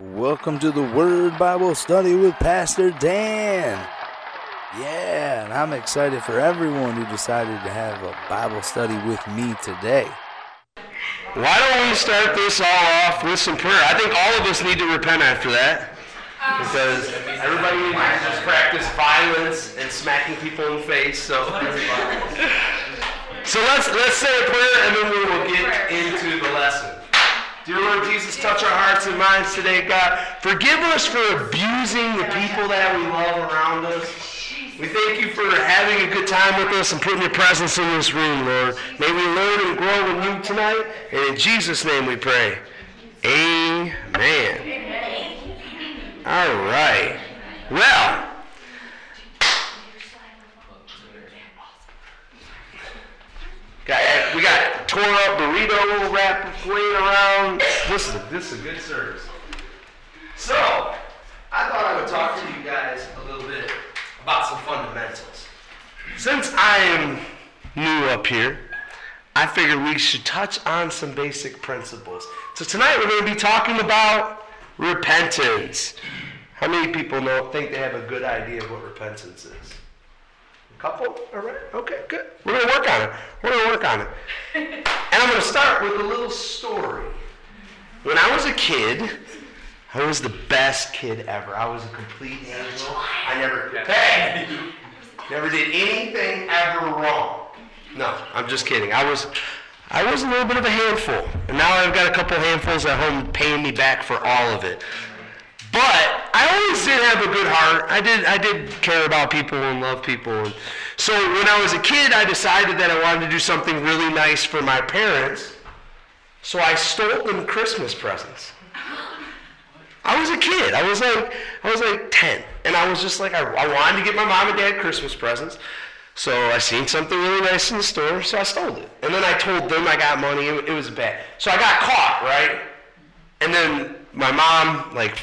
Welcome to the Word Bible Study with Pastor Dan. Yeah, and I'm excited for everyone who decided to have a Bible study with me today. Why don't we start this all off with some prayer? I think all of us need to repent after that. Because everybody needs to just practice violence and smacking people in the face. So, so let's let's say a prayer and then we will get into the lesson. Dear Lord Jesus, touch our hearts and minds today, God. Forgive us for abusing the people that we love around us. We thank you for having a good time with us and putting your presence in this room, Lord. May we learn and grow in you tonight. And in Jesus' name we pray. Amen. All right. Well, we got tore up burrito wrap laying around. This is a, this is a good service. So, I thought I would talk to you guys a little bit about some fundamentals. Since I am new up here, I figured we should touch on some basic principles. So tonight we're going to be talking about repentance. How many people know think they have a good idea of what repentance is? Couple? All right. Okay, good. We're going to work on it. We're going to work on it. And I'm going to start with a little story. When I was a kid, I was the best kid ever. I was a complete angel. I never, hey, never did anything ever wrong. No, I'm just kidding. I was, I was a little bit of a handful, and now I've got a couple handfuls at home paying me back for all of it. But I always did have a good heart. I did, I did care about people and love people. And so when I was a kid, I decided that I wanted to do something really nice for my parents. So I stole them Christmas presents. I was a kid. I was like, I was like 10. And I was just like, I, I wanted to get my mom and dad Christmas presents. So I seen something really nice in the store, so I stole it. And then I told them I got money. It, it was bad. So I got caught, right? And then my mom, like,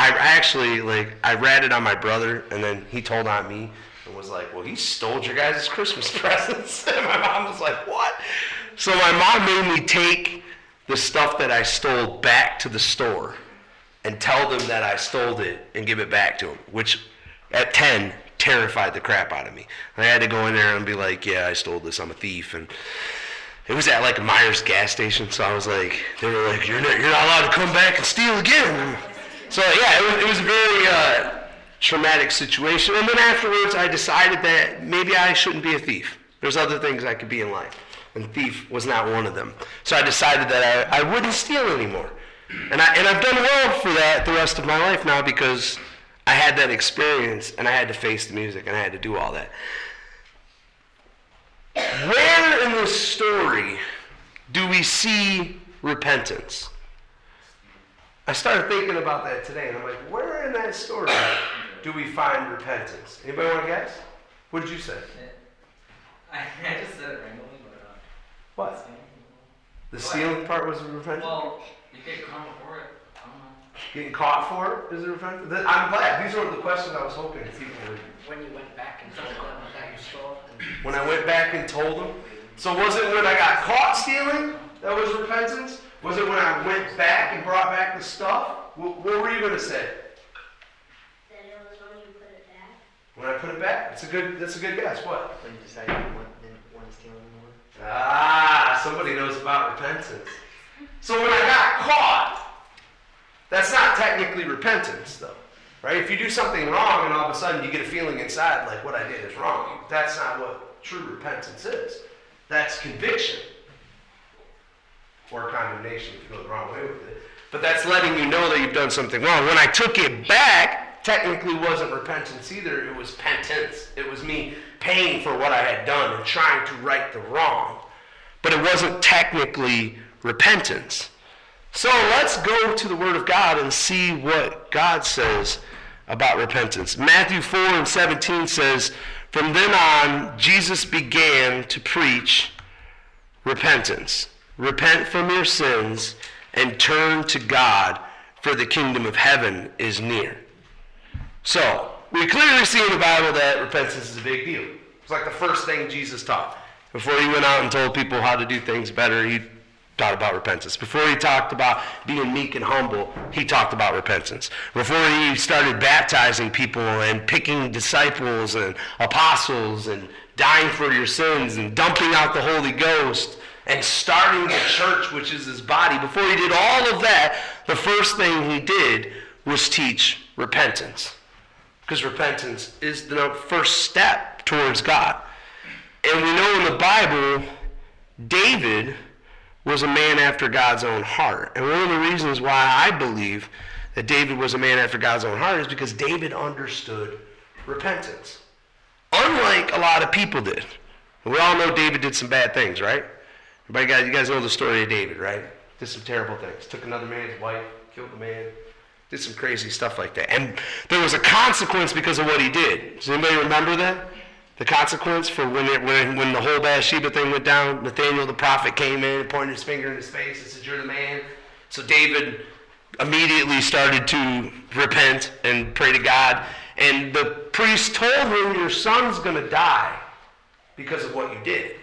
I actually, like, I ratted on my brother, and then he told on me and was like, well, he stole your guys' Christmas presents. and my mom was like, what? So my mom made me take the stuff that I stole back to the store and tell them that I stole it and give it back to them, which at 10 terrified the crap out of me. I had to go in there and be like, yeah, I stole this, I'm a thief. And it was at like a Myers gas station, so I was like, they were like, you're not, you're not allowed to come back and steal again. So yeah, it was, it was a very uh, traumatic situation. And then afterwards, I decided that maybe I shouldn't be a thief. There's other things I could be in life, and thief was not one of them. So I decided that I, I wouldn't steal anymore. And, I, and I've done well for that the rest of my life now because I had that experience and I had to face the music and I had to do all that. Where in this story do we see repentance? I started thinking about that today and I'm like, where in that story do we find repentance? Anybody want to guess? What did you say? I, I just said it randomly, but uh, What? The stealing part was repentance? well, you get karma for it. I don't. Getting caught for it is a repentance? I'm glad. These were the questions I was hoping people would when you went back and told them that you stole when I went back and told them. So was it when I got caught stealing that was repentance? Was it when I went back and brought back the stuff? What, what were you going to say? That it was when you put it back. When I put it back? That's a good. That's a good guess. What? when you decided you want, didn't want to steal anymore. Ah, somebody knows about repentance. So when I got caught, that's not technically repentance, though, right? If you do something wrong and all of a sudden you get a feeling inside like what I did is wrong, that's not what true repentance is. That's conviction or condemnation if you go the wrong way with it. But that's letting you know that you've done something wrong. When I took it back, technically wasn't repentance either. It was penance. It was me paying for what I had done and trying to right the wrong. But it wasn't technically repentance. So let's go to the Word of God and see what God says about repentance. Matthew 4 and 17 says, From then on, Jesus began to preach repentance. Repent from your sins and turn to God, for the kingdom of heaven is near. So, we clearly see in the Bible that repentance is a big deal. It's like the first thing Jesus taught. Before he went out and told people how to do things better, he taught about repentance. Before he talked about being meek and humble, he talked about repentance. Before he started baptizing people and picking disciples and apostles and dying for your sins and dumping out the Holy Ghost and starting the church, which is his body, before he did all of that, the first thing he did was teach repentance. Because repentance is the first step towards God. And we know in the Bible, David was a man after God's own heart. And one of the reasons why I believe that David was a man after God's own heart is because David understood repentance. Unlike a lot of people did. We all know David did some bad things, right? Everybody got, you guys know the story of David, right? Did some terrible things. Took another man's wife, killed a man, did some crazy stuff like that. And there was a consequence because of what he did. Does anybody remember that? The consequence for when, it, when, when the whole Bathsheba thing went down, Nathaniel the prophet came in and pointed his finger in his face and said, You're the man. So David immediately started to repent and pray to God. And the priest told him, Your son's going to die because of what you did.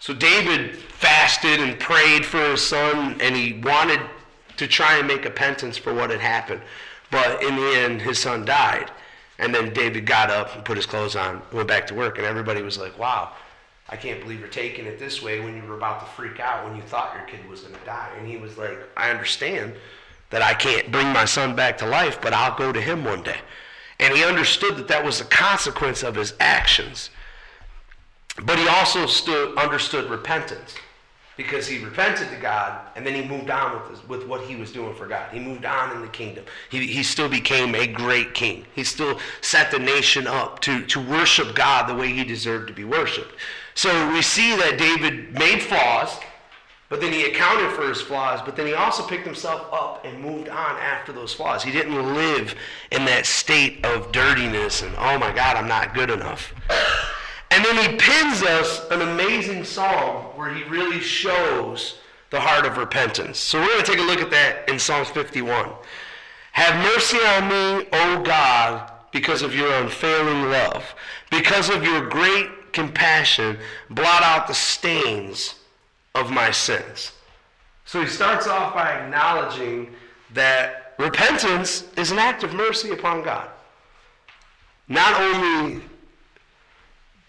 So David fasted and prayed for his son, and he wanted to try and make a penance for what had happened. But in the end, his son died. And then David got up and put his clothes on, went back to work, and everybody was like, wow, I can't believe you're taking it this way when you were about to freak out when you thought your kid was going to die. And he was like, I understand that I can't bring my son back to life, but I'll go to him one day. And he understood that that was the consequence of his actions. But he also stood, understood repentance because he repented to God and then he moved on with, his, with what he was doing for God. He moved on in the kingdom. He, he still became a great king. He still set the nation up to, to worship God the way he deserved to be worshiped. So we see that David made flaws, but then he accounted for his flaws, but then he also picked himself up and moved on after those flaws. He didn't live in that state of dirtiness and, oh my God, I'm not good enough. And then he pins us an amazing psalm where he really shows the heart of repentance. So we're going to take a look at that in Psalms 51. Have mercy on me, O God, because of your unfailing love. Because of your great compassion, blot out the stains of my sins. So he starts off by acknowledging that repentance is an act of mercy upon God. Not only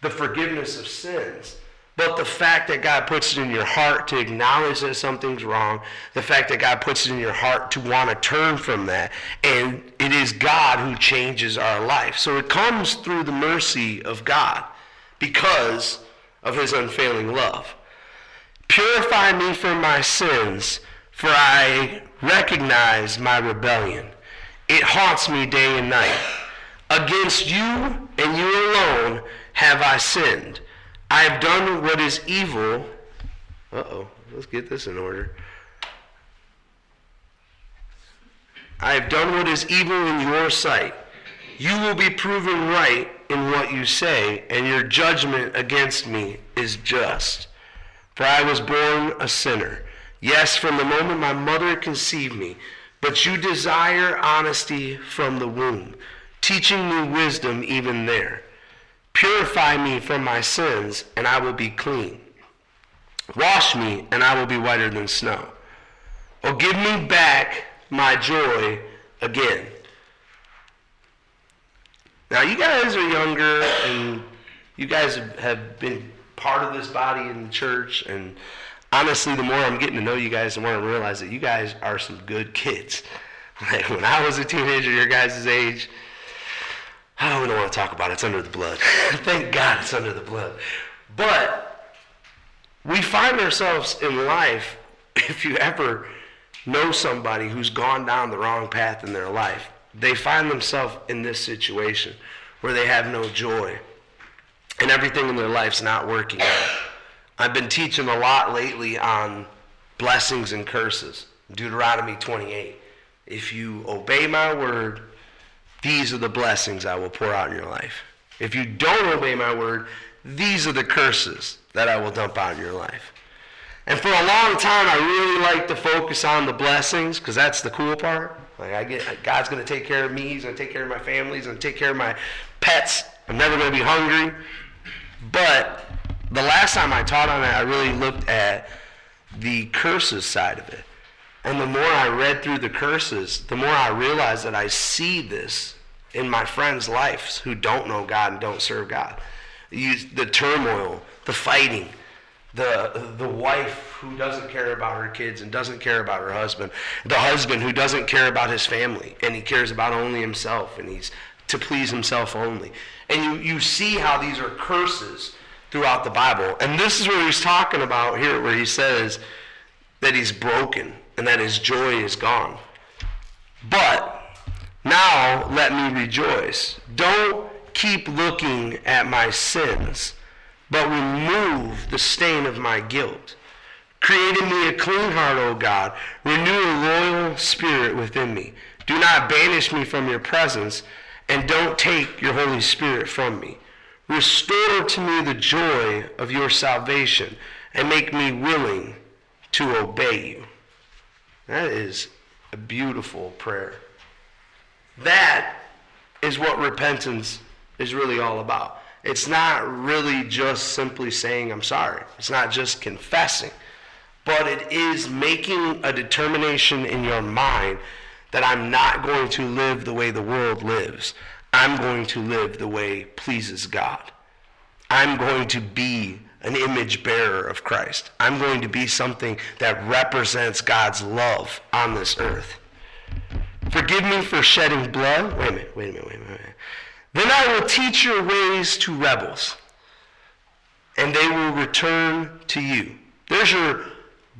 the forgiveness of sins. But the fact that God puts it in your heart to acknowledge that something's wrong, the fact that God puts it in your heart to want to turn from that, and it is God who changes our life. So it comes through the mercy of God because of his unfailing love. Purify me from my sins, for I recognize my rebellion. It haunts me day and night. Against you and you alone have I sinned. I have done what is evil. Uh oh, let's get this in order. I have done what is evil in your sight. You will be proven right in what you say, and your judgment against me is just. For I was born a sinner. Yes, from the moment my mother conceived me. But you desire honesty from the womb, teaching me wisdom even there. Purify me from my sins, and I will be clean. Wash me, and I will be whiter than snow. Oh, give me back my joy again. Now, you guys are younger, and you guys have been part of this body in the church, and honestly, the more I'm getting to know you guys, the more I realize that you guys are some good kids. Like when I was a teenager, your guys' age, I don't want to talk about it. It's under the blood. Thank God it's under the blood. But we find ourselves in life, if you ever know somebody who's gone down the wrong path in their life, they find themselves in this situation where they have no joy and everything in their life's not working out. I've been teaching a lot lately on blessings and curses. Deuteronomy 28. If you obey my word, these are the blessings I will pour out in your life. If you don't obey my word, these are the curses that I will dump out in your life. And for a long time, I really like to focus on the blessings because that's the cool part. Like I get, God's going to take care of me. He's going to take care of my family. He's going to take care of my pets. I'm never going to be hungry. But the last time I taught on that, I really looked at the curses side of it. And the more I read through the curses, the more I realized that I see this in my friends' lives who don't know God and don't serve God. The turmoil, the fighting, the, the wife who doesn't care about her kids and doesn't care about her husband, the husband who doesn't care about his family and he cares about only himself and he's to please himself only. And you, you see how these are curses throughout the Bible. And this is what he's talking about here, where he says that he's broken and that his joy is gone. But now let me rejoice. Don't keep looking at my sins, but remove the stain of my guilt. Create in me a clean heart, O God. Renew a loyal spirit within me. Do not banish me from your presence, and don't take your Holy Spirit from me. Restore to me the joy of your salvation, and make me willing to obey you. That is a beautiful prayer. That is what repentance is really all about. It's not really just simply saying, I'm sorry. It's not just confessing. But it is making a determination in your mind that I'm not going to live the way the world lives. I'm going to live the way pleases God. I'm going to be an image bearer of Christ. I'm going to be something that represents God's love on this earth. Forgive me for shedding blood. Wait a minute, wait a minute, wait a minute. Wait a minute. Then I will teach your ways to rebels, and they will return to you. There's your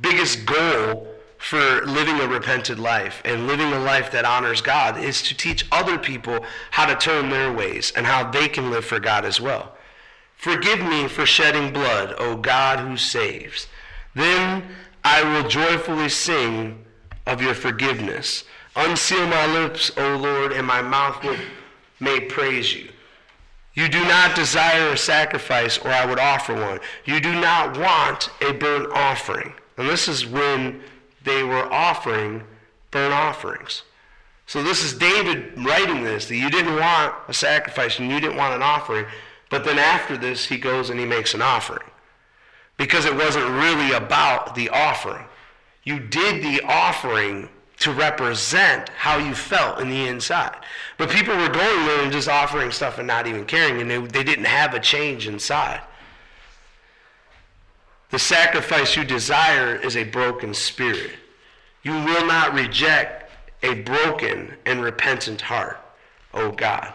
biggest goal for living a repented life and living a life that honors God is to teach other people how to turn their ways and how they can live for God as well. Forgive me for shedding blood, O God who saves. Then I will joyfully sing of your forgiveness. Unseal my lips, O Lord, and my mouth will, may praise you. You do not desire a sacrifice, or I would offer one. You do not want a burnt offering. And this is when they were offering burnt offerings. So this is David writing this, that you didn't want a sacrifice and you didn't want an offering. But then after this, he goes and he makes an offering. Because it wasn't really about the offering. You did the offering to represent how you felt in the inside. But people were going there and just offering stuff and not even caring, and they, they didn't have a change inside. The sacrifice you desire is a broken spirit. You will not reject a broken and repentant heart, O God.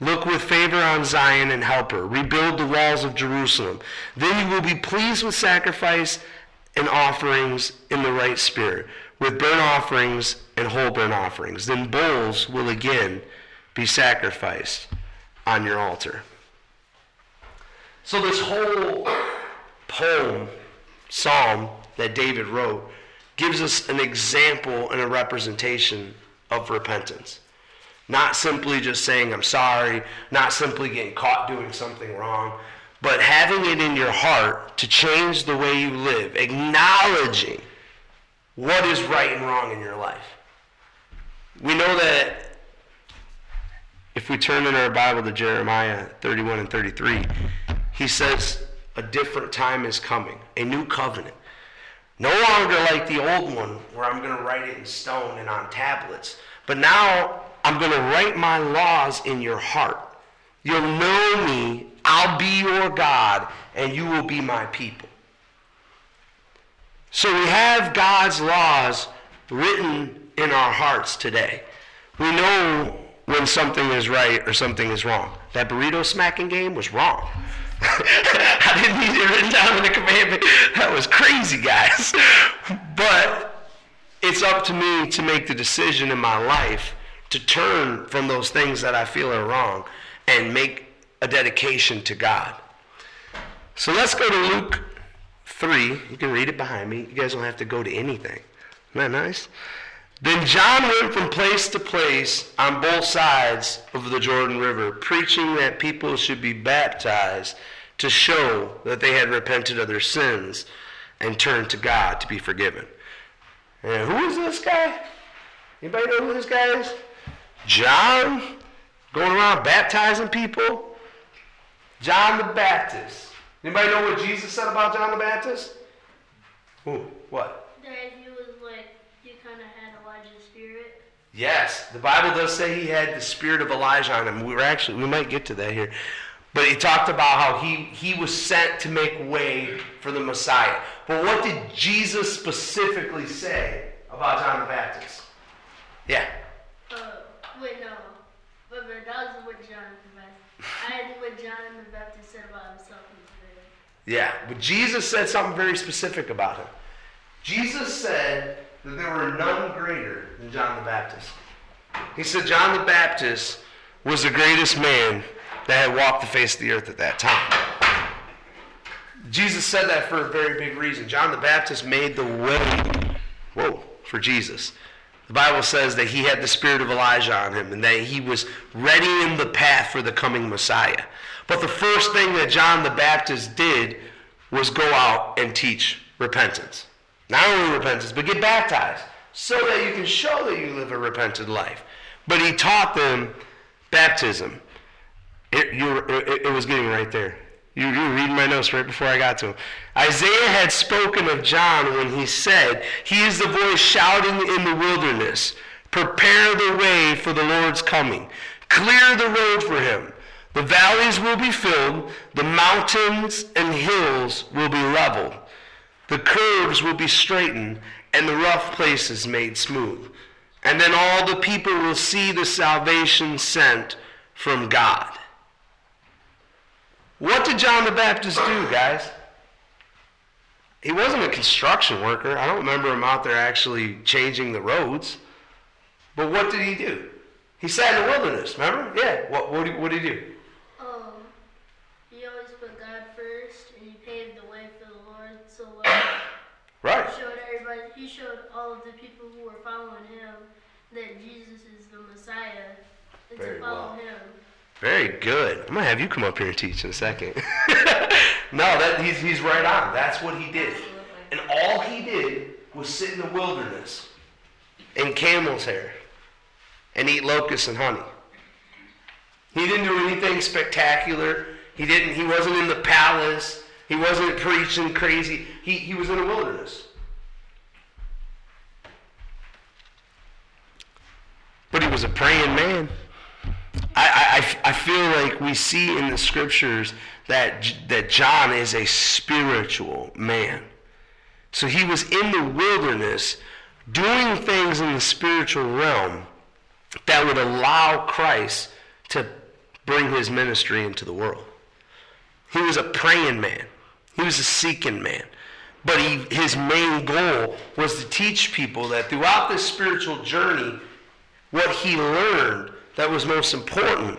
Look with favor on Zion and help her. Rebuild the walls of Jerusalem. Then you will be pleased with sacrifice and offerings in the right spirit, with burnt offerings and whole burnt offerings. Then bulls will again be sacrificed on your altar. So, this whole poem, psalm that David wrote, gives us an example and a representation of repentance. Not simply just saying, I'm sorry, not simply getting caught doing something wrong, but having it in your heart to change the way you live, acknowledging what is right and wrong in your life. We know that if we turn in our Bible to Jeremiah 31 and 33, he says, A different time is coming, a new covenant. No longer like the old one where I'm going to write it in stone and on tablets, but now I'm going to write my laws in your heart. You'll know me, I'll be your God, and you will be my people. So we have God's laws written in our hearts today. We know when something is right or something is wrong. That burrito smacking game was wrong. I didn't need it written down in the commandment. That was crazy, guys. But it's up to me to make the decision in my life to turn from those things that I feel are wrong and make a dedication to God. So let's go to Luke 3. You can read it behind me. You guys don't have to go to anything. Isn't that nice? Then John went from place to place on both sides of the Jordan River, preaching that people should be baptized to show that they had repented of their sins and turned to God to be forgiven. And who is this guy? Anybody know who this guy is? John? Going around baptizing people? John the Baptist. Anybody know what Jesus said about John the Baptist? Ooh, what? What? That he was like, he kind of had Elijah's spirit. Yes, the Bible does say he had the spirit of Elijah on him. We were actually, we might get to that here. But he talked about how he, he was sent to make way for the Messiah. But what did Jesus specifically say about John the Baptist? Yeah. Wait, no. But, but that was what John the Baptist. I had what John the Baptist said about himself Yeah, but Jesus said something very specific about him. Jesus said that there were none greater than John the Baptist. He said John the Baptist was the greatest man that had walked the face of the earth at that time. Jesus said that for a very big reason. John the Baptist made the way, whoa, for Jesus. The Bible says that he had the spirit of Elijah on him and that he was readying the path for the coming Messiah. But the first thing that John the Baptist did was go out and teach repentance. Not only repentance, but get baptized so that you can show that you live a repentant life. But he taught them baptism. It, you, it, it was getting right there. You, you reading my notes right before I got to him. Isaiah had spoken of John when he said, He is the voice shouting in the wilderness, Prepare the way for the Lord's coming. Clear the road for him. The valleys will be filled, the mountains and hills will be leveled. The curves will be straightened, and the rough places made smooth. And then all the people will see the salvation sent from God. What did John the Baptist do, guys? He wasn't a construction worker. I don't remember him out there actually changing the roads. But what did he do? He sat in the wilderness, remember? Yeah. What, what, did, what did he do? Um, he always put God first, and he paved the way for the Lord so well. Right. He showed everybody, he showed all of the people who were following him that Jesus is the Messiah, and Very to follow well. him. Very good. I'm gonna have you come up here and teach in a second. no, that he's he's right on. That's what he did. And all he did was sit in the wilderness in camel's hair and eat locusts and honey. He didn't do anything spectacular. He didn't he wasn't in the palace. He wasn't preaching crazy. He he was in the wilderness. But he was a praying man. I, I, I feel like we see in the scriptures that, that John is a spiritual man. So he was in the wilderness doing things in the spiritual realm that would allow Christ to bring his ministry into the world. He was a praying man. He was a seeking man. But he, his main goal was to teach people that throughout this spiritual journey, what he learned that was most important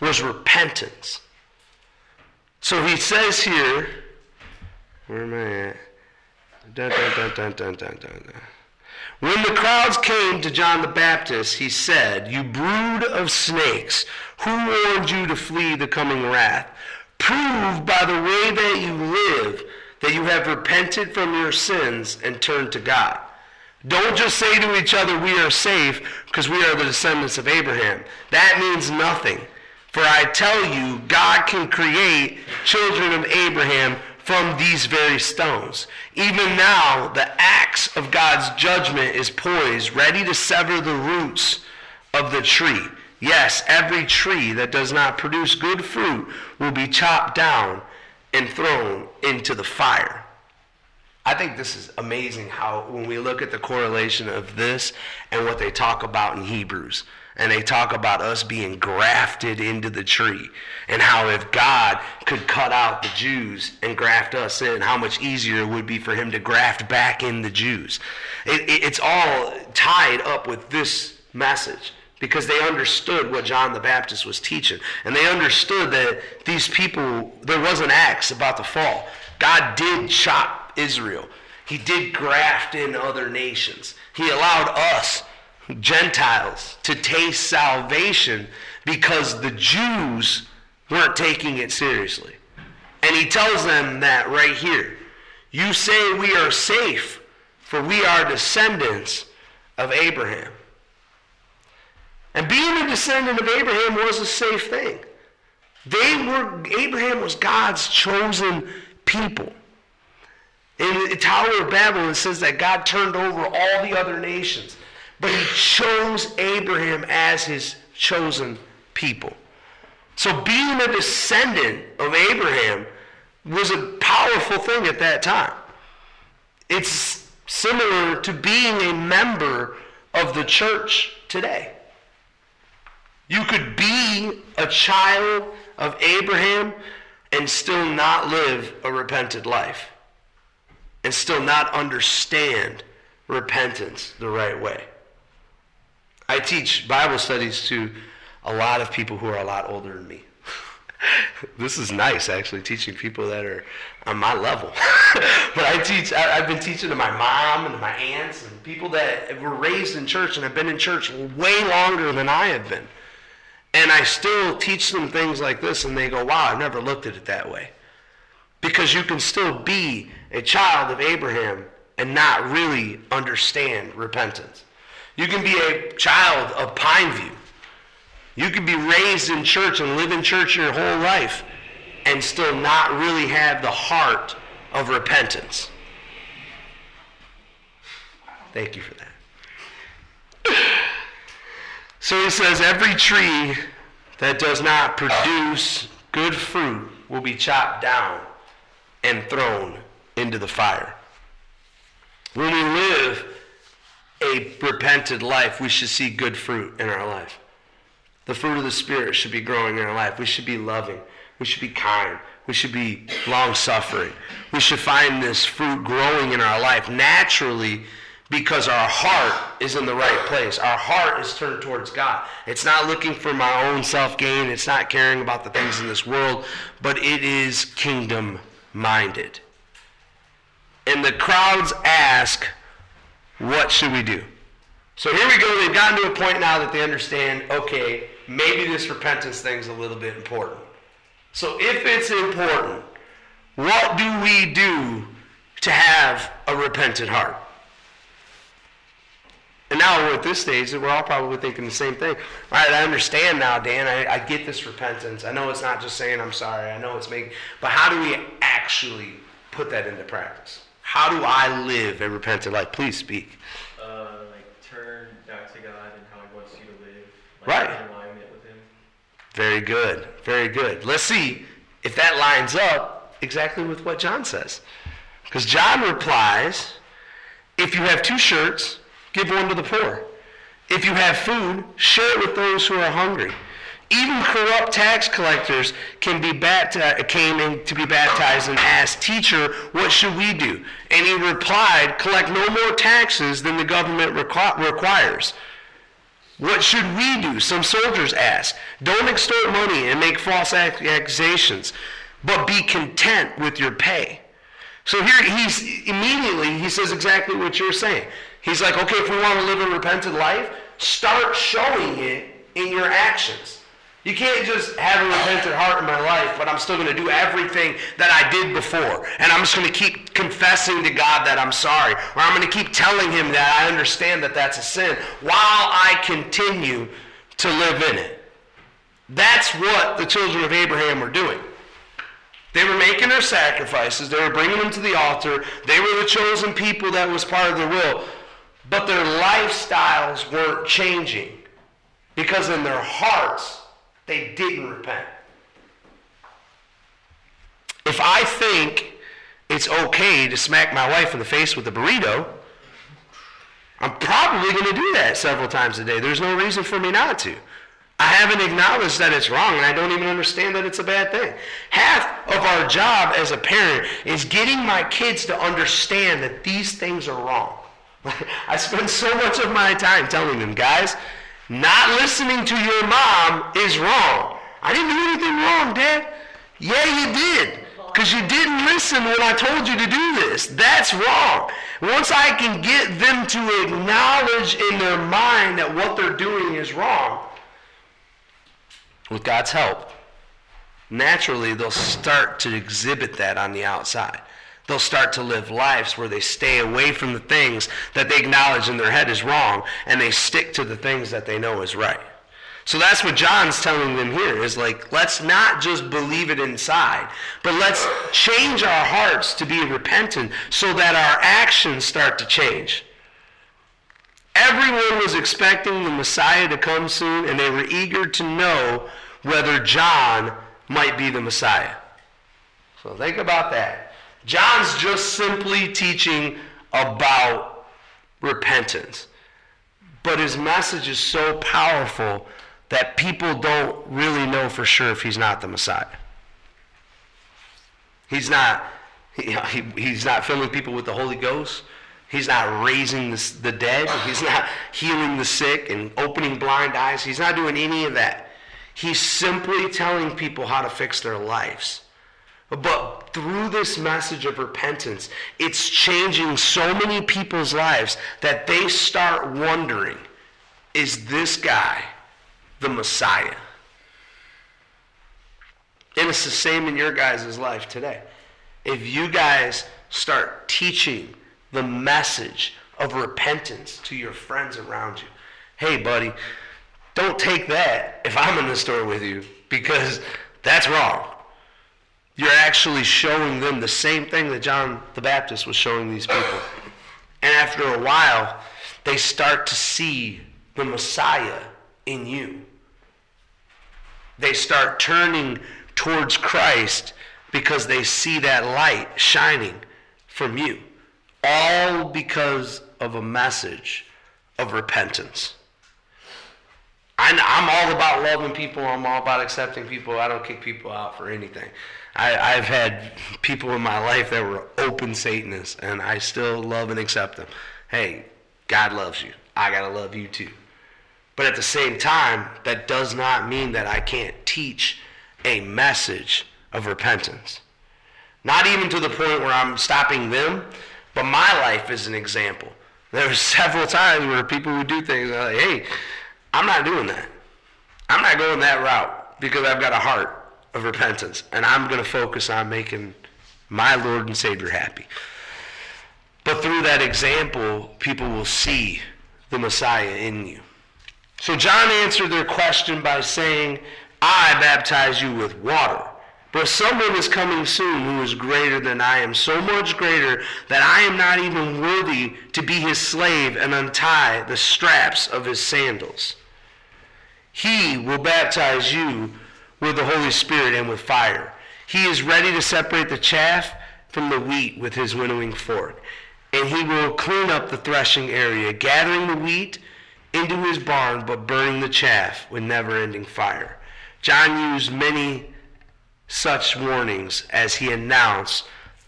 was repentance. So he says here, where am I at? Dun, dun, dun. When the crowds came to John the Baptist, he said, You brood of snakes, who warned you to flee the coming wrath? Prove by the way that you live that you have repented from your sins and turned to God. Don't just say to each other, We are safe because we are the descendants of Abraham. That means nothing. For I tell you, God can create children of Abraham from these very stones. Even now, the axe of God's judgment is poised, ready to sever the roots of the tree. Yes, every tree that does not produce good fruit will be chopped down and thrown into the fire. I think this is amazing how when we look at the correlation of this and what they talk about in Hebrews, and they talk about us being grafted into the tree, and how if God could cut out the Jews and graft us in, how much easier it would be for him to graft back in the Jews. It, it, it's all tied up with this message because they understood what John the Baptist was teaching. And they understood that these people, there was an axe about to fall. God did chop Israel, He did graft in other nations. He allowed us, Gentiles, to taste salvation because the Jews weren't taking it seriously. And He tells them that right here. You say we are safe, for we are descendants of Abraham. And being a descendant of Abraham was a safe thing. They were Abraham was God's chosen people. In the Tower of Babel, it says that God turned over all the other nations, but he chose Abraham as his chosen people. So being a descendant of Abraham was a powerful thing at that time. It's similar to being a member of the church today. You could be a child of Abraham and still not live a repented life and still not understand repentance the right way. I teach Bible studies to a lot of people who are a lot older than me. this is nice, actually, teaching people that are on my level. but I teach, I, have been teaching to my mom and my aunts and people that were raised in church and have been in church way longer than I have been. And I still teach them things like this, and they go, wow, I've never looked at it that way. Because you can still be a child of Abraham and not really understand repentance. You can be a child of Pineview. You can be raised in church and live in church your whole life and still not really have the heart of repentance. Thank you for that. So he says, every tree that does not produce good fruit will be chopped down and thrown into the fire. When we live a repented life, we should see good fruit in our life. The fruit of the Spirit should be growing in our life. We should be loving. We should be kind. We should be long suffering. We should find this fruit growing in our life naturally because our heart is in the right place. Our heart is turned towards God. It's not looking for my own self gain, it's not caring about the things in this world, but it is kingdom minded. And the crowds ask, What should we do? So here we go. They've gotten to a point now that they understand okay, maybe this repentance thing's a little bit important. So if it's important, what do we do to have a repentant heart? And now we're at this stage that we're all probably thinking the same thing. All right, I understand now, Dan. I, I get this repentance. I know it's not just saying I'm sorry. I know it's making, but how do we actually put that into practice? How do I live a repentant life? Please speak. Uh, like turn back to God and how He wants you to live. Like Right. In alignment with Him. Very good. Very good. Let's see if that lines up exactly with what John says. Because John replies, if you have two shirts, give one to the poor. If you have food, share it with those who are hungry. Even corrupt tax collectors can be bapti- uh, came in to be baptized and asked, Teacher, what should we do? And he replied, Collect no more taxes than the government requi- requires. What should we do? Some soldiers ask. Don't extort money and make false accusations, but be content with your pay. So here he's immediately he says exactly what you're saying. He's like, okay, if we want to live a repentant life, start showing it in your actions. You can't just have a repentant heart in my life, but I'm still going to do everything that I did before. And I'm just going to keep confessing to God that I'm sorry. Or I'm going to keep telling him that I understand that that's a sin while I continue to live in it. That's what the children of Abraham were doing. They were making their sacrifices. They were bringing them to the altar. They were the chosen people that was part of the will. But their lifestyles weren't changing because in their hearts, they didn't repent. If I think it's okay to smack my wife in the face with a burrito, I'm probably going to do that several times a day. There's no reason for me not to. I haven't acknowledged that it's wrong, and I don't even understand that it's a bad thing. Half of our job as a parent is getting my kids to understand that these things are wrong. I spend so much of my time telling them, guys, not listening to your mom is wrong. I didn't do anything wrong, Dad. Yeah, you did. Because you didn't listen when I told you to do this. That's wrong. Once I can get them to acknowledge in their mind that what they're doing is wrong, with God's help, naturally they'll start to exhibit that on the outside. They'll start to live lives where they stay away from the things that they acknowledge in their head is wrong and they stick to the things that they know is right. So that's what John's telling them here is like, let's not just believe it inside, but let's change our hearts to be repentant so that our actions start to change. Everyone was expecting the Messiah to come soon, and they were eager to know whether John might be the Messiah. So think about that. John's just simply teaching about repentance. But his message is so powerful that people don't really know for sure if he's not the Messiah. He's not, he, he, he's not filling people with the Holy Ghost. He's not raising the, the dead. He's not healing the sick and opening blind eyes. He's not doing any of that. He's simply telling people how to fix their lives. But through this message of repentance, it's changing so many people's lives that they start wondering is this guy the Messiah? And it's the same in your guys' life today. If you guys start teaching the message of repentance to your friends around you, hey, buddy, don't take that if I'm in the store with you because that's wrong. You're actually showing them the same thing that John the Baptist was showing these people. And after a while, they start to see the Messiah in you. They start turning towards Christ because they see that light shining from you. All because of a message of repentance. I'm all about loving people. I'm all about accepting people. I don't kick people out for anything. I, have had people in my life that were open Satanists, and I still love and accept them. Hey, God loves you. I got to love you too. But at the same time, that does not mean that I can't teach a message of repentance. Not even to the point where I'm stopping them, but my life is an example. There were several times where people would do things like, hey, I'm not doing that. I'm not going that route because I've got a heart of repentance, and I'm going to focus on making my Lord and Savior happy. But through that example, people will see the Messiah in you. So John answered their question by saying, I baptize you with water. But someone is coming soon who is greater than I am, so much greater that I am not even worthy to be his slave and untie the straps of his sandals. He will baptize you with the Holy Spirit and with fire. He is ready to separate the chaff from the wheat with his winnowing fork. And he will clean up the threshing area, gathering the wheat into his barn, but burning the chaff with never ending fire. John used many such warnings as he announced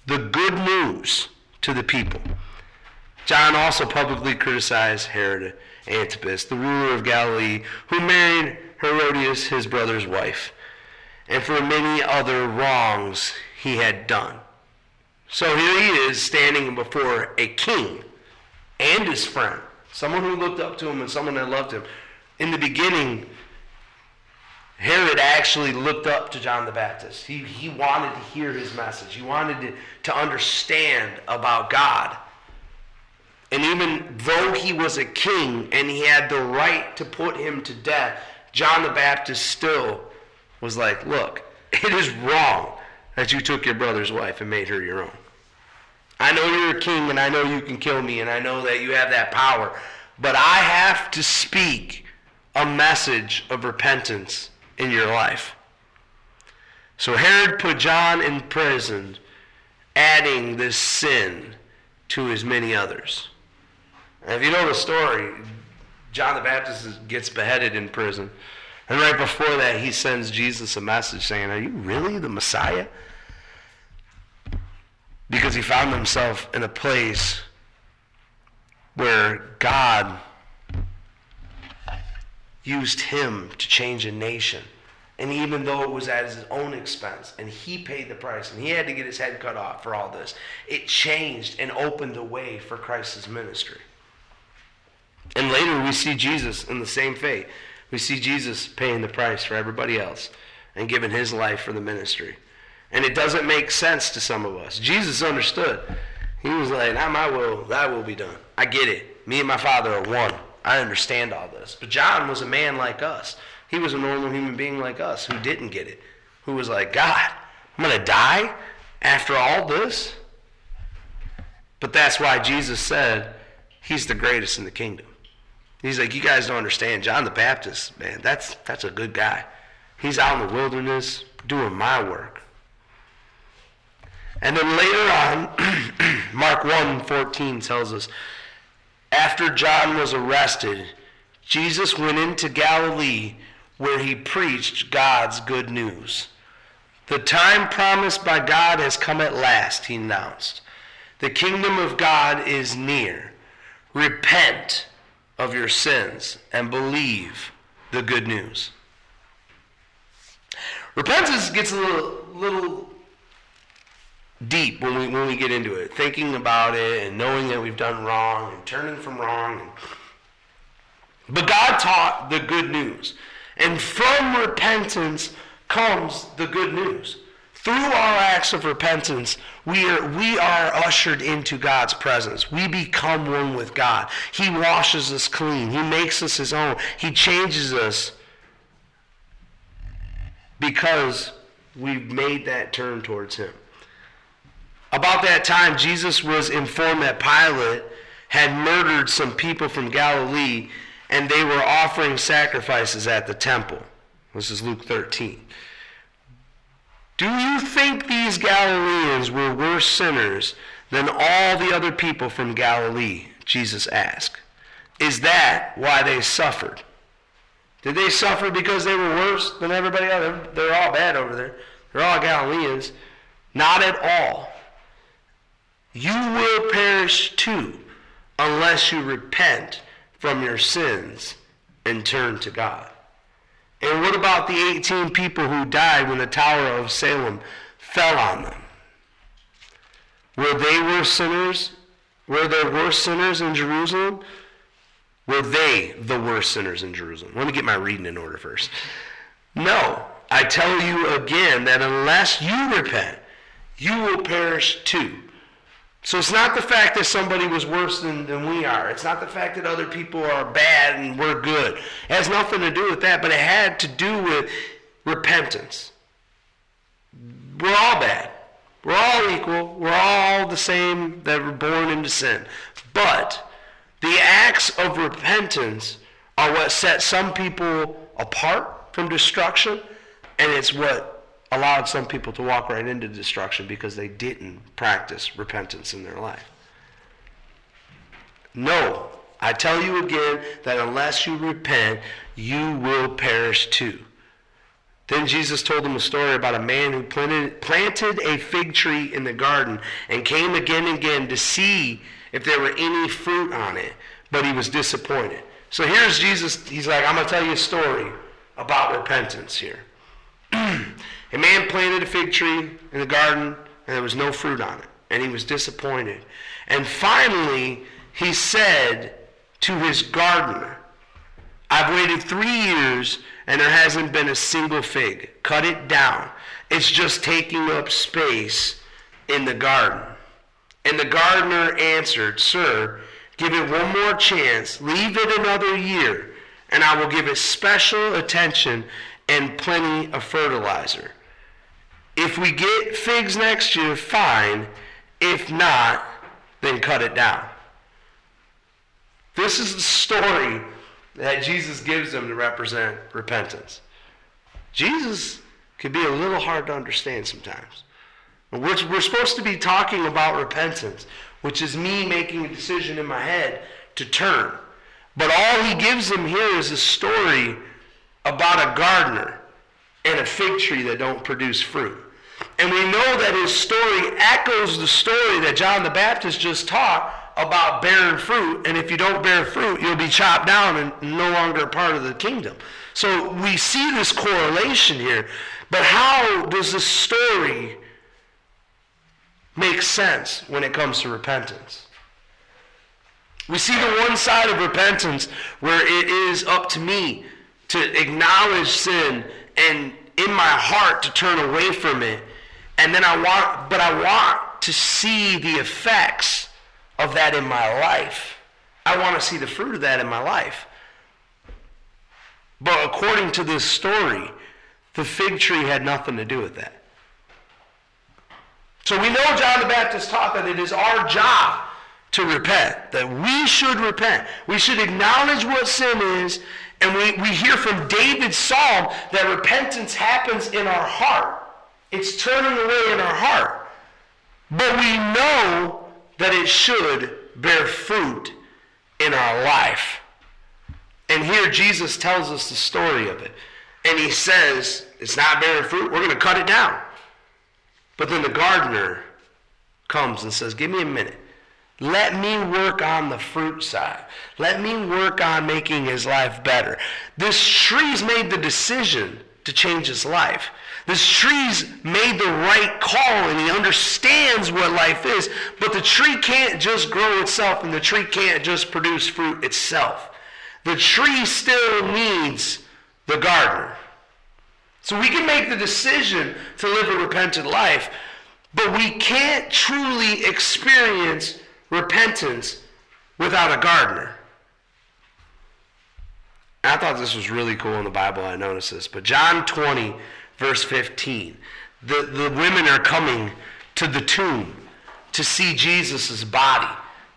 the good news to the people. John also publicly criticized Herod Antipas, the ruler of Galilee, who married Herodias, his brother's wife and for many other wrongs he had done. So here he is standing before a king and his friend, someone who looked up to him and someone that loved him. In the beginning, Herod actually looked up to John the Baptist. He, he wanted to hear his message, he wanted to, to understand about God. And even though he was a king and he had the right to put him to death, John the Baptist still was like, look, it is wrong that you took your brother's wife and made her your own. I know you're a king and I know you can kill me and I know that you have that power, but I have to speak a message of repentance in your life. So Herod put John in prison, adding this sin to his many others. And if you know the story, John the Baptist gets beheaded in prison. And right before that, he sends Jesus a message saying, Are you really the Messiah? Because he found himself in a place where God used him to change a nation. And even though it was at his own expense, and he paid the price, and he had to get his head cut off for all this, it changed and opened the way for Christ's ministry. And later we see Jesus in the same fate. We see Jesus paying the price for everybody else and giving his life for the ministry. And it doesn't make sense to some of us. Jesus understood. He was like, not my will, thy will be done. I get it. Me and my Father are one. I understand all this. But John was a man like us. He was a normal human being like us who didn't get it. Who was like, God, I'm going to die after all this? But that's why Jesus said he's the greatest in the kingdom. He's like, you guys don't understand. John the Baptist, man, that's, that's a good guy. He's out in the wilderness doing my work. And then later on, Mark 1 14 tells us, after John was arrested, Jesus went into Galilee where he preached God's good news. The time promised by God has come at last, he announced. The kingdom of God is near. Repent of your sins and believe the good news. Repentance gets a little, little deep when we, when we get into it, thinking about it and knowing that we've done wrong and turning from wrong. But God taught the good news. And from repentance comes the good news. Through our acts of repentance, we are, we are ushered into God's presence. We become one with God. He washes us clean. He makes us his own. He changes us because we've made that turn towards him. About that time, Jesus was informed that Pilate had murdered some people from Galilee and they were offering sacrifices at the temple. This is Luke 13. Do you think these Galileans were worse sinners than all the other people from Galilee? Jesus asked. Is that why they suffered? Did they suffer because they were worse than everybody else? They're all bad over there. They're all Galileans. Not at all. You will perish too unless you repent from your sins and turn to God. And what about the 18 people who died when the Tower of Siloam fell on them? Were they worse sinners? Were there worse sinners in Jerusalem? Were they the worst sinners in Jerusalem? Let me get my reading in order first. No, I tell you again that unless you repent, you will perish too. So it's not the fact that somebody was worse than, than we are. It's not the fact that other people are bad and we're good. It has nothing to do with that, but it had to do with repentance. We're all bad. We're all equal. We're all the same that were born into sin. But the acts of repentance are what set some people apart from destruction, and it's what allowed some people to walk right into destruction because they didn't practice repentance in their life. No, I tell you again that unless you repent, you will perish too. Then Jesus told them a story about a man who planted, planted a fig tree in the garden and came again and again to see if there were any fruit on it, but he was disappointed. So here's Jesus. He's like, I'm going to tell you a story about repentance here. A man planted a fig tree in the garden, and there was no fruit on it, and he was disappointed. And finally, he said to his gardener, I've waited three years, and there hasn't been a single fig. Cut it down. It's just taking up space in the garden. And the gardener answered, Sir, give it one more chance. Leave it another year, and I will give it special attention and plenty of fertilizer. If we get figs next year, fine. If not, then cut it down. This is the story that Jesus gives them to represent repentance. Jesus can be a little hard to understand sometimes. We're, we're supposed to be talking about repentance, which is me making a decision in my head to turn. But all he gives them here is a story about a gardener and a fig tree that don't produce fruit. And we know that his story echoes the story that John the Baptist just taught about bearing fruit. And if you don't bear fruit, you'll be chopped down and no longer part of the kingdom. So we see this correlation here. But how does this story make sense when it comes to repentance? We see the one side of repentance where it is up to me to acknowledge sin and in my heart to turn away from it. And then I want, but I want to see the effects of that in my life. I want to see the fruit of that in my life. But according to this story, the fig tree had nothing to do with that. So we know John the Baptist taught that it is our job to repent, that we should repent. We should acknowledge what sin is, and we, we hear from David's psalm that repentance happens in our heart. It's turning away in our heart. But we know that it should bear fruit in our life. And here Jesus tells us the story of it. And he says, it's not bearing fruit, we're going to cut it down. But then the gardener comes and says, give me a minute. Let me work on the fruit side. Let me work on making his life better. This tree's made the decision to change his life. This tree's made the right call and he understands what life is, but the tree can't just grow itself and the tree can't just produce fruit itself. The tree still needs the gardener. So we can make the decision to live a repentant life, but we can't truly experience repentance without a gardener. I thought this was really cool in the Bible. I noticed this. But John 20, verse 15, the, the women are coming to the tomb to see Jesus' body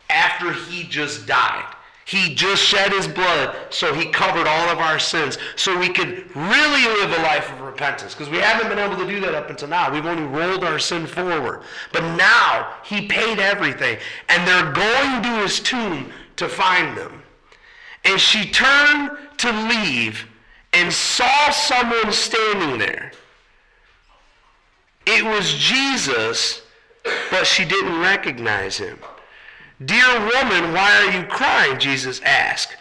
after he just died. He just shed his blood, so he covered all of our sins, so we could really live a life of repentance. Because we haven't been able to do that up until now. We've only rolled our sin forward. But now, he paid everything, and they're going to his tomb to find them. And she turned to leave and saw someone standing there. It was Jesus, but she didn't recognize him. Dear woman, why are you crying? Jesus asked.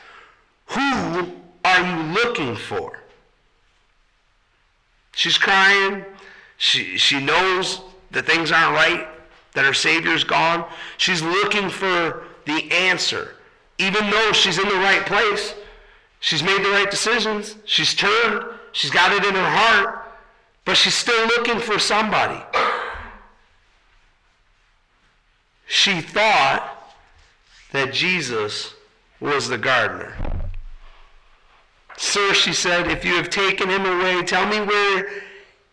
Who are you looking for? She's crying. She, she knows that things aren't right, that her Savior's gone. She's looking for the answer. Even though she's in the right place, she's made the right decisions, she's turned, she's got it in her heart, but she's still looking for somebody. She thought that Jesus was the gardener. Sir, she said, if you have taken him away, tell me where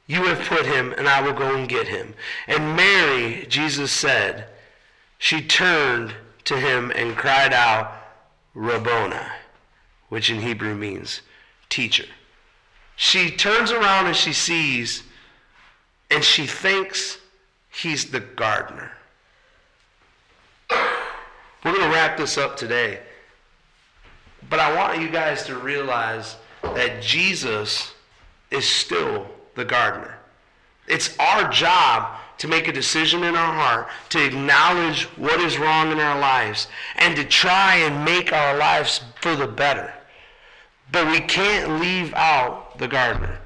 you have put him, and I will go and get him. And Mary, Jesus said, she turned to him and cried out, Rabboni, which in Hebrew means teacher. She turns around and she sees, and she thinks he's the gardener. We're going to wrap this up today. But I want you guys to realize that Jesus is still the gardener. It's our job to make a decision in our heart, to acknowledge what is wrong in our lives, and to try and make our lives for the better. But we can't leave out the gardener.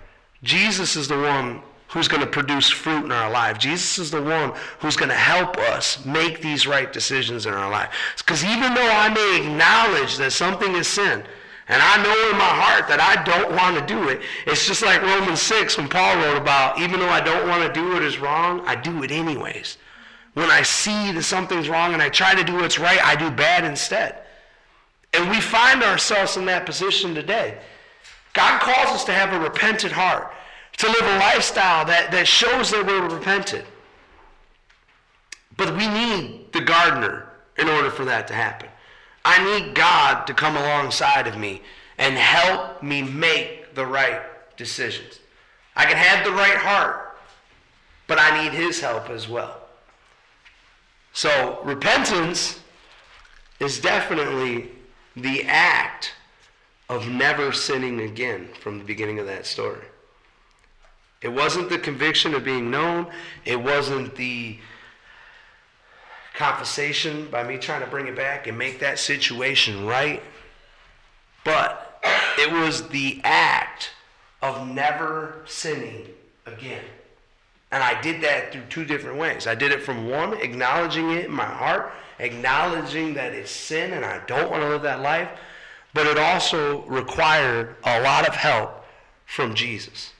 Jesus is the one who's going to produce fruit in our life. Jesus is the one who's going to help us make these right decisions in our life. Because even though I may acknowledge that something is sin, and I know in my heart that I don't want to do it, it's just like Romans 6 when Paul wrote about, even though I don't want to do what is wrong, I do it anyways. When I see that something's wrong and I try to do what's right, I do bad instead. And we find ourselves in that position today. God calls us to have a repentant heart to live a lifestyle that, that shows that we're repentant. But we need the gardener in order for that to happen. I need God to come alongside of me and help me make the right decisions. I can have the right heart, but I need his help as well. So, repentance is definitely the act of never sinning again from the beginning of that story. It wasn't the conviction of being known. It wasn't the confiscation by me trying to bring it back and make that situation right. But it was the act of never sinning again. And I did that through two different ways. I did it from one, acknowledging it in my heart, acknowledging that it's sin and I don't want to live that life. But it also required a lot of help from Jesus.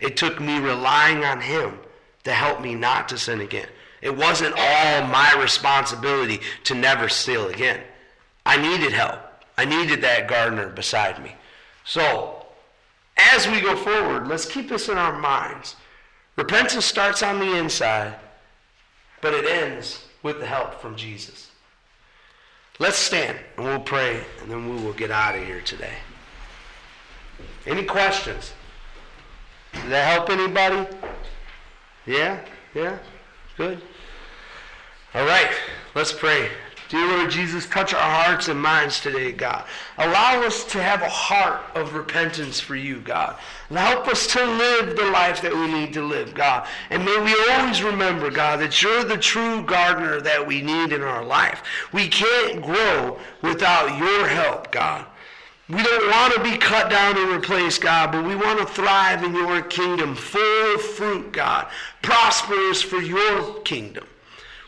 It took me relying on Him to help me not to sin again. It wasn't all my responsibility to never steal again. I needed help. I needed that gardener beside me. So, as we go forward, let's keep this in our minds. Repentance starts on the inside, but it ends with the help from Jesus. Let's stand and we'll pray, and then we will get out of here today. Any questions? Did that help anybody? Yeah? Yeah? Good? All right, let's pray. Dear Lord Jesus, touch our hearts and minds today, God. Allow us to have a heart of repentance for you, God. And help us to live the life that we need to live, God. And may we always remember, God, that you're the true gardener that we need in our life. We can't grow without your help, God. We don't want to be cut down and replaced, God, but we want to thrive in your kingdom, full of fruit, God, prosperous for your kingdom.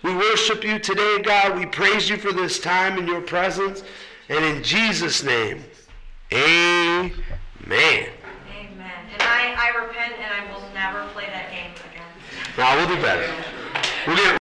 We worship you today, God. We praise you for this time in your presence. And in Jesus' name, amen. Amen. And I, I repent and I will never play that game again. Now we'll do better. We'll get